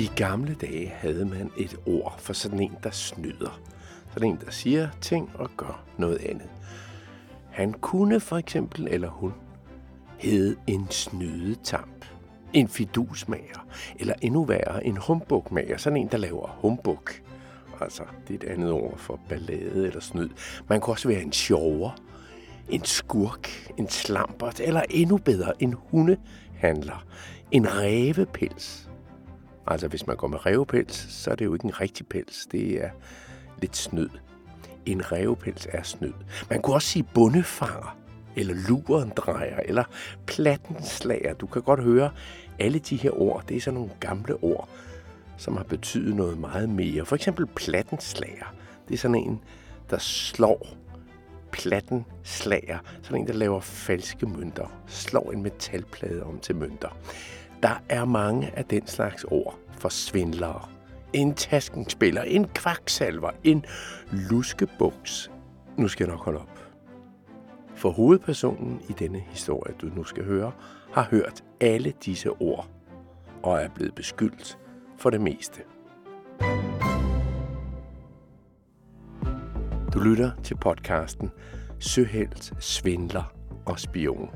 I gamle dage havde man et ord for sådan en, der snyder. Sådan en, der siger ting og gør noget andet. Han kunne for eksempel, eller hun, hedde en snydetamp, en fidusmager, eller endnu værre, en humbugmager, sådan en, der laver humbug. Altså, det er et andet ord for ballade eller snyd. Man kunne også være en sjover, en skurk, en slampert, eller endnu bedre, en hundehandler, en rævepels. Altså, hvis man går med rævepels, så er det jo ikke en rigtig pels. Det er lidt snyd. En rævepels er snyd. Man kunne også sige bundefanger, eller lurendrejer, eller plattenslager. Du kan godt høre, alle de her ord, det er sådan nogle gamle ord, som har betydet noget meget mere. For eksempel plattenslager. Det er sådan en, der slår plattenslager. Sådan en, der laver falske mønter. Slår en metalplade om til mønter. Der er mange af den slags ord for svindlere. En taskenspiller, en kvaksalver, en luskebuks. Nu skal jeg nok holde op. For hovedpersonen i denne historie, du nu skal høre, har hørt alle disse ord og er blevet beskyldt for det meste. Du lytter til podcasten Søhelt, Svindler og Spion.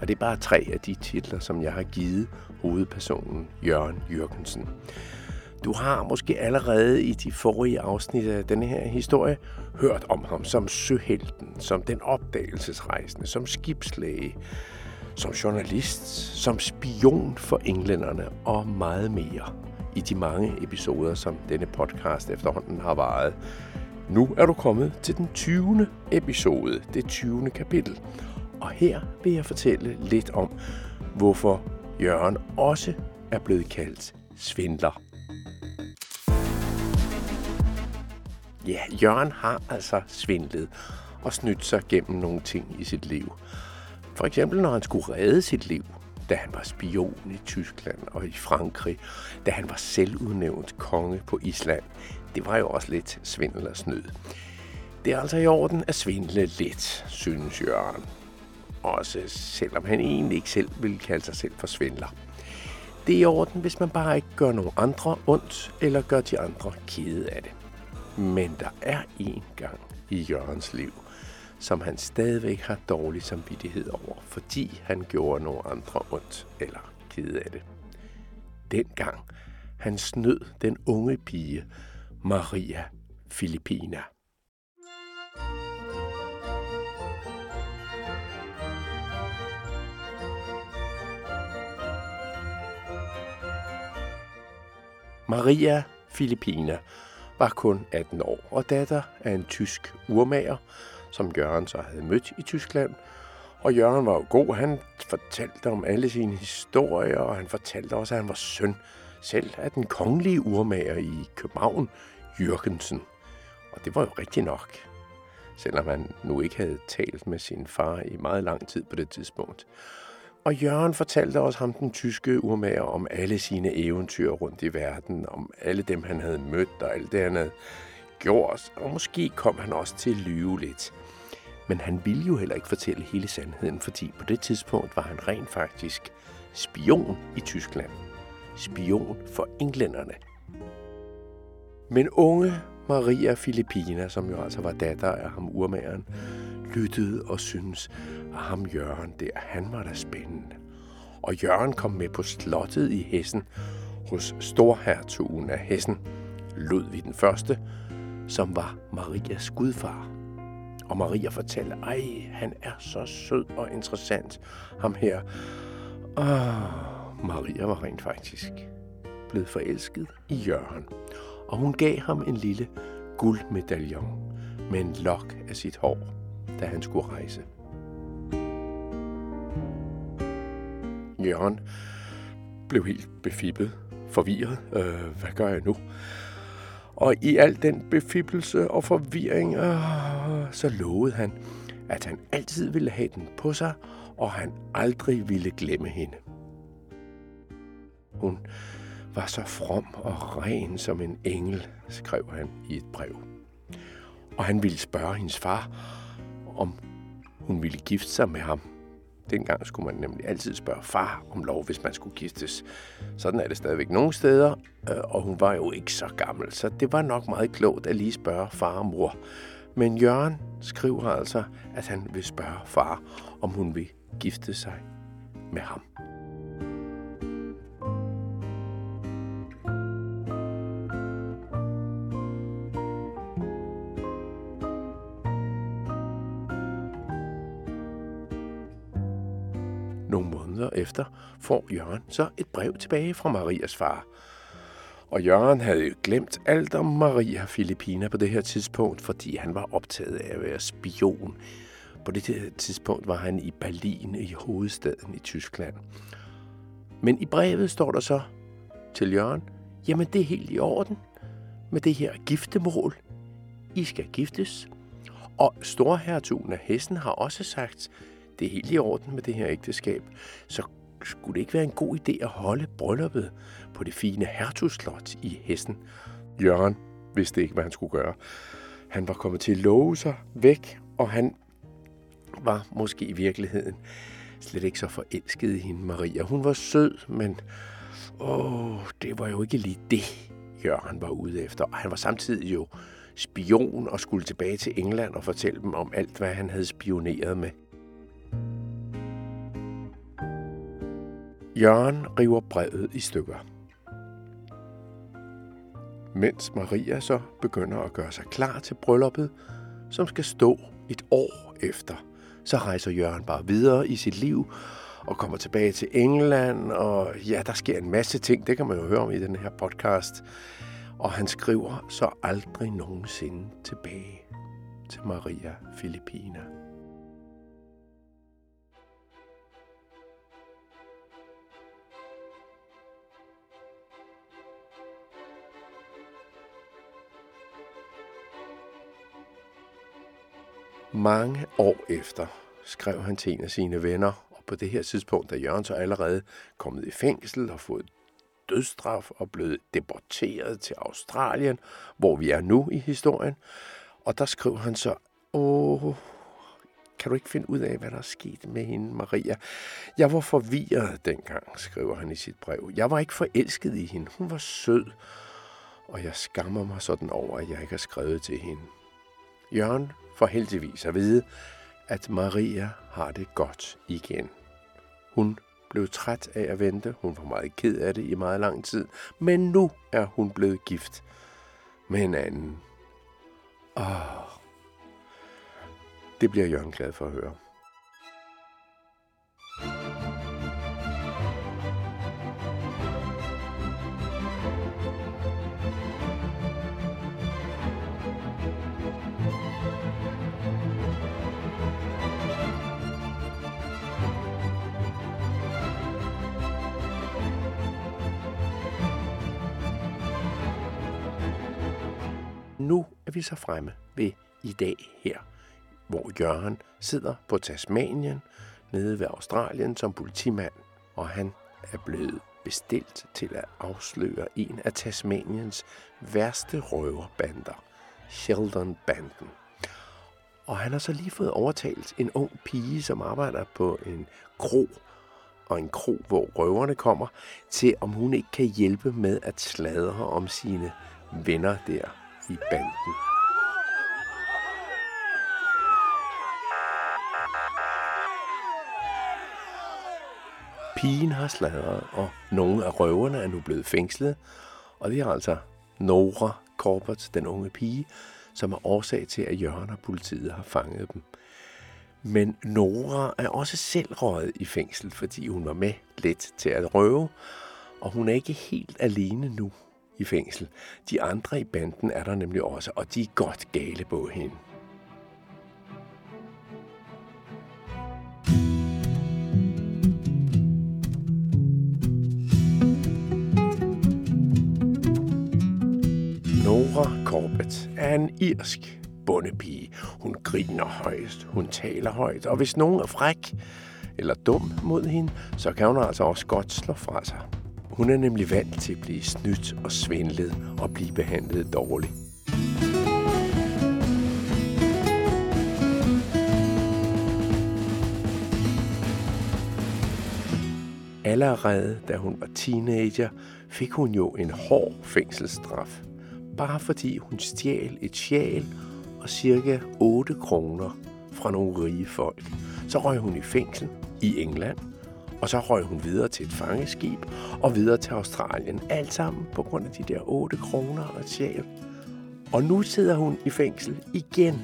Og det er bare tre af de titler, som jeg har givet hovedpersonen Jørgen Jørgensen. Du har måske allerede i de forrige afsnit af denne her historie hørt om ham som søhelten, som den opdagelsesrejsende, som skibslæge, som journalist, som spion for englænderne og meget mere i de mange episoder, som denne podcast efterhånden har varet. Nu er du kommet til den 20. episode, det 20. kapitel. Og her vil jeg fortælle lidt om, hvorfor Jørgen også er blevet kaldt svindler. Ja, Jørgen har altså svindlet og snydt sig gennem nogle ting i sit liv. For eksempel når han skulle redde sit liv, da han var spion i Tyskland og i Frankrig, da han var selvudnævnt konge på Island. Det var jo også lidt svindel og snyd. Det er altså i orden at svindle lidt, synes Jørgen. Også selvom han egentlig ikke selv vil kalde sig selv for svindler. Det er i orden, hvis man bare ikke gør nogen andre ondt, eller gør de andre kede af det. Men der er en gang i Jørgens liv, som han stadigvæk har dårlig samvittighed over, fordi han gjorde nogen andre ondt eller kede af det. Dengang han snød den unge pige, Maria Filipina. Maria Filipina var kun 18 år og datter af en tysk urmager, som Jørgen så havde mødt i Tyskland. Og Jørgen var jo god. Han fortalte om alle sine historier, og han fortalte også, at han var søn selv af den kongelige urmager i København, Jørgensen. Og det var jo rigtigt nok, selvom han nu ikke havde talt med sin far i meget lang tid på det tidspunkt. Og Jørgen fortalte også ham, den tyske urmager, om alle sine eventyr rundt i verden, om alle dem, han havde mødt, og alt det, han havde gjort. Og måske kom han også til at lyve lidt. Men han ville jo heller ikke fortælle hele sandheden, fordi på det tidspunkt var han rent faktisk spion i Tyskland. Spion for englænderne. Men unge Maria Filipina, som jo altså var datter af ham urmageren, lyttede og syntes, at ham Jørgen der, han var da spændende. Og Jørgen kom med på slottet i Hessen hos storhertugen af Hessen, Ludvig den Første, som var Marias gudfar. Og Maria fortalte, ej, han er så sød og interessant, ham her. Og Maria var rent faktisk blevet forelsket i Jørgen. Og hun gav ham en lille guldmedaljon med en lok af sit hår, da han skulle rejse. Jørgen blev helt befippet, forvirret. Øh, hvad gør jeg nu? Og i al den befippelse og forvirring, øh, så lovede han, at han altid ville have den på sig, og han aldrig ville glemme hende. Hun var så from og ren som en engel, skrev han i et brev. Og han ville spørge hendes far, om hun ville gifte sig med ham. Dengang skulle man nemlig altid spørge far om lov, hvis man skulle giftes. Sådan er det stadigvæk nogle steder, øh, og hun var jo ikke så gammel, så det var nok meget klogt at lige spørge far og mor. Men Jørgen skriver altså, at han vil spørge far, om hun vil gifte sig med ham. Måneder efter får Jørgen så et brev tilbage fra Marias far. Og Jørgen havde jo glemt alt om Maria Filippina på det her tidspunkt, fordi han var optaget af at være spion. På det her tidspunkt var han i Berlin, i hovedstaden i Tyskland. Men i brevet står der så til Jørgen, jamen det er helt i orden med det her giftemål. I skal giftes. Og storhertugen af Hessen har også sagt, det er helt i orden med det her ægteskab, så skulle det ikke være en god idé at holde brylluppet på det fine hertugslot i Hessen. Jørgen vidste ikke, hvad han skulle gøre. Han var kommet til at love sig væk, og han var måske i virkeligheden slet ikke så forelsket i hende, Maria. Hun var sød, men åh, det var jo ikke lige det, Jørgen var ude efter. Og han var samtidig jo spion og skulle tilbage til England og fortælle dem om alt, hvad han havde spioneret med. Jørgen river brevet i stykker. Mens Maria så begynder at gøre sig klar til brylluppet, som skal stå et år efter, så rejser Jørgen bare videre i sit liv og kommer tilbage til England, og ja, der sker en masse ting, det kan man jo høre om i den her podcast. Og han skriver så aldrig nogensinde tilbage til Maria Filippina. Mange år efter skrev han til en af sine venner, og på det her tidspunkt er Jørgen så allerede kommet i fængsel og fået dødsstraf og blevet deporteret til Australien, hvor vi er nu i historien. Og der skriver han så, åh, kan du ikke finde ud af, hvad der er sket med hende, Maria? Jeg var forvirret dengang, skriver han i sit brev. Jeg var ikke forelsket i hende. Hun var sød, og jeg skammer mig sådan over, at jeg ikke har skrevet til hende. Jørgen får heldigvis at vide, at Maria har det godt igen. Hun blev træt af at vente. Hun var meget ked af det i meget lang tid. Men nu er hun blevet gift med en anden. Åh, det bliver Jørgen glad for at høre. Nu er vi så fremme ved i dag her, hvor Jørgen sidder på Tasmanien nede ved Australien som politimand, og han er blevet bestilt til at afsløre en af Tasmaniens værste røverbander, Sheldon-banden. Og han har så lige fået overtalt en ung pige, som arbejder på en kro, og en kro, hvor røverne kommer, til om hun ikke kan hjælpe med at sladre om sine venner der i banden. Pigen har sladret, og nogle af røverne er nu blevet fængslet, og det er altså Nora Corbett, den unge pige, som er årsag til, at Jørgen og politiet har fanget dem. Men Nora er også selv røget i fængsel, fordi hun var med lidt til at røve, og hun er ikke helt alene nu i fængsel. De andre i banden er der nemlig også, og de er godt gale på hende. Nora Corbett er en irsk bondepige. Hun griner højst, hun taler højt, og hvis nogen er fræk eller dum mod hende, så kan hun altså også godt slå fra sig. Hun er nemlig vant til at blive snydt og svindlet og blive behandlet dårligt. Allerede da hun var teenager, fik hun jo en hård fængselsstraf. Bare fordi hun stjal et sjal og cirka 8 kroner fra nogle rige folk. Så røg hun i fængsel i England, og så røg hun videre til et fangeskib og videre til Australien. Alt sammen på grund af de der 8 kroner og sjæl. Og nu sidder hun i fængsel igen.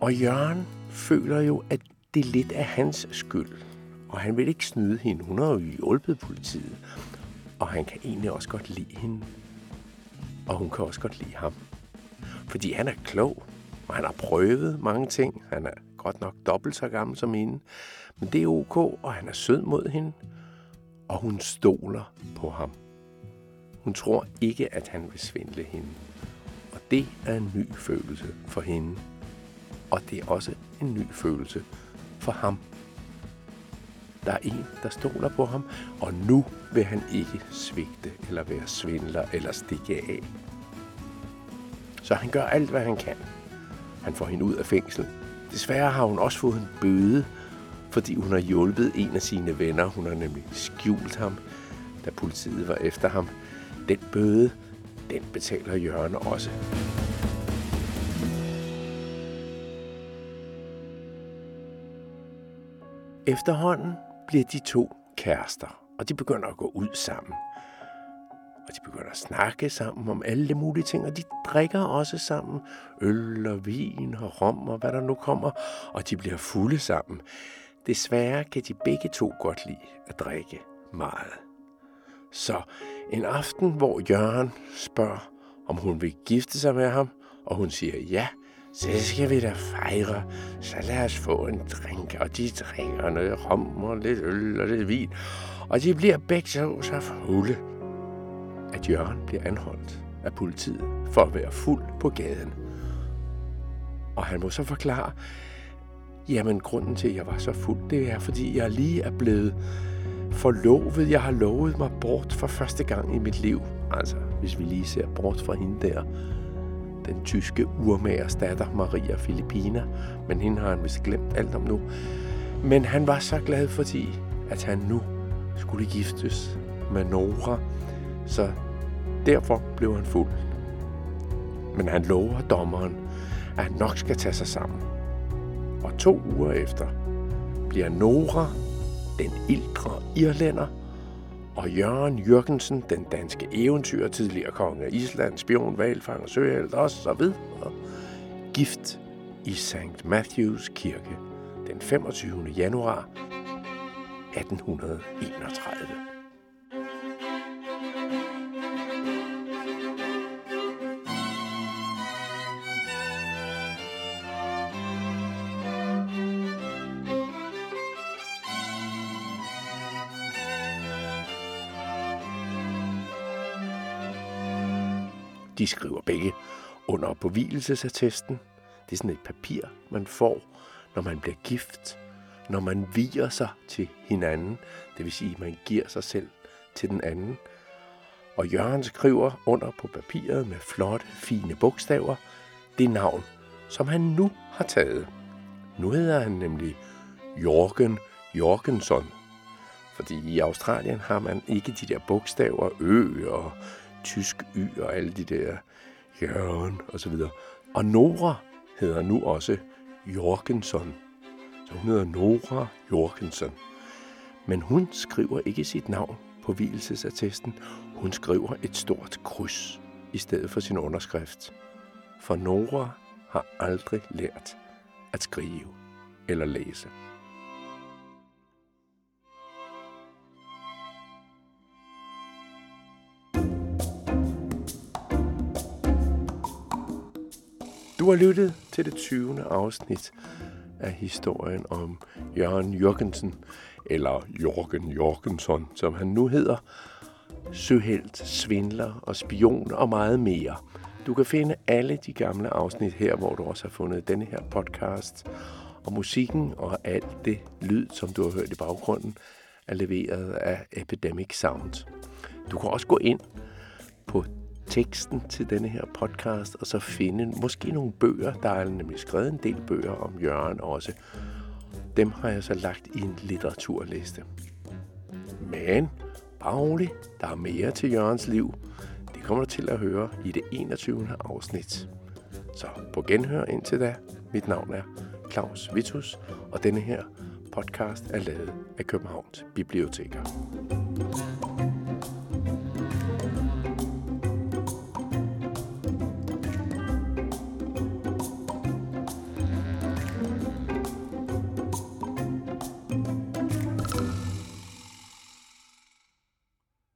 Og Jørgen føler jo, at det er lidt af hans skyld. Og han vil ikke snyde hende. Hun har jo hjulpet politiet. Og han kan egentlig også godt lide hende. Og hun kan også godt lide ham. Fordi han er klog, og han har prøvet mange ting. Han er godt nok dobbelt så gammel som hende. Men det er ok, og han er sød mod hende. Og hun stoler på ham. Hun tror ikke, at han vil svindle hende. Og det er en ny følelse for hende. Og det er også en ny følelse for ham. Der er en, der stoler på ham, og nu vil han ikke svigte eller være svindler eller stikke af. Så han gør alt, hvad han kan. Han får hende ud af fængsel. Desværre har hun også fået en bøde, fordi hun har hjulpet en af sine venner. Hun har nemlig skjult ham, da politiet var efter ham. Den bøde, den betaler Jørgen også. Efterhånden bliver de to kærester, og de begynder at gå ud sammen. Og de begynder at snakke sammen om alle de mulige ting, og de drikker også sammen. Øl og vin og rom og hvad der nu kommer, og de bliver fulde sammen. Desværre kan de begge to godt lide at drikke meget. Så en aften, hvor Jørgen spørger, om hun vil gifte sig med ham, og hun siger ja, så skal vi da fejre. Så lad os få en drink, og de drikker noget rom og lidt øl og lidt vin. Og de bliver begge så, så fulde, at Jørgen bliver anholdt af politiet for at være fuld på gaden. Og han må så forklare, jamen grunden til, at jeg var så fuld, det er, fordi jeg lige er blevet forlovet. Jeg har lovet mig bort for første gang i mit liv. Altså, hvis vi lige ser bort fra hende der, den tyske urmagers datter, Maria Filipina. Men hende har han vist glemt alt om nu. Men han var så glad, fordi at han nu skulle giftes med Nora. Så derfor blev han fuld. Men han lover dommeren, at han nok skal tage sig sammen. Og to uger efter bliver Nora, den ældre irlænder, og Jørgen Jørgensen, den danske eventyr, tidligere konge af Island, spion, valfanger, søhelt og så videre, gift i St. Matthews Kirke den 25. januar 1831. De skriver begge under på hvilesesattesten. Det er sådan et papir, man får, når man bliver gift, når man viger sig til hinanden. Det vil sige, at man giver sig selv til den anden. Og Jørgen skriver under på papiret med flotte, fine bogstaver det navn, som han nu har taget. Nu hedder han nemlig Jorgen Jorgensen. Fordi i Australien har man ikke de der bogstaver Ø og tysk Y og alle de der Jørgen og så videre. Og Nora hedder nu også Jorgensen. Så hun hedder Nora Jorgensen. Men hun skriver ikke sit navn på hvilesesattesten. Hun skriver et stort kryds i stedet for sin underskrift. For Nora har aldrig lært at skrive eller læse. Du har lyttet til det 20. afsnit af historien om Jørgen Jørgensen, eller Jørgen Jørgensson, som han nu hedder, søhelt, svindler og spion og meget mere. Du kan finde alle de gamle afsnit her, hvor du også har fundet denne her podcast. Og musikken og alt det lyd, som du har hørt i baggrunden, er leveret af Epidemic Sound. Du kan også gå ind på teksten til denne her podcast, og så finde måske nogle bøger. Der er nemlig skrevet en del bøger om Jørgen også. Dem har jeg så lagt i en litteraturliste. Men bare der er mere til Jørgens liv. Det kommer du til at høre i det 21. afsnit. Så på genhør indtil da. Mit navn er Claus Vitus, og denne her podcast er lavet af Københavns Biblioteker.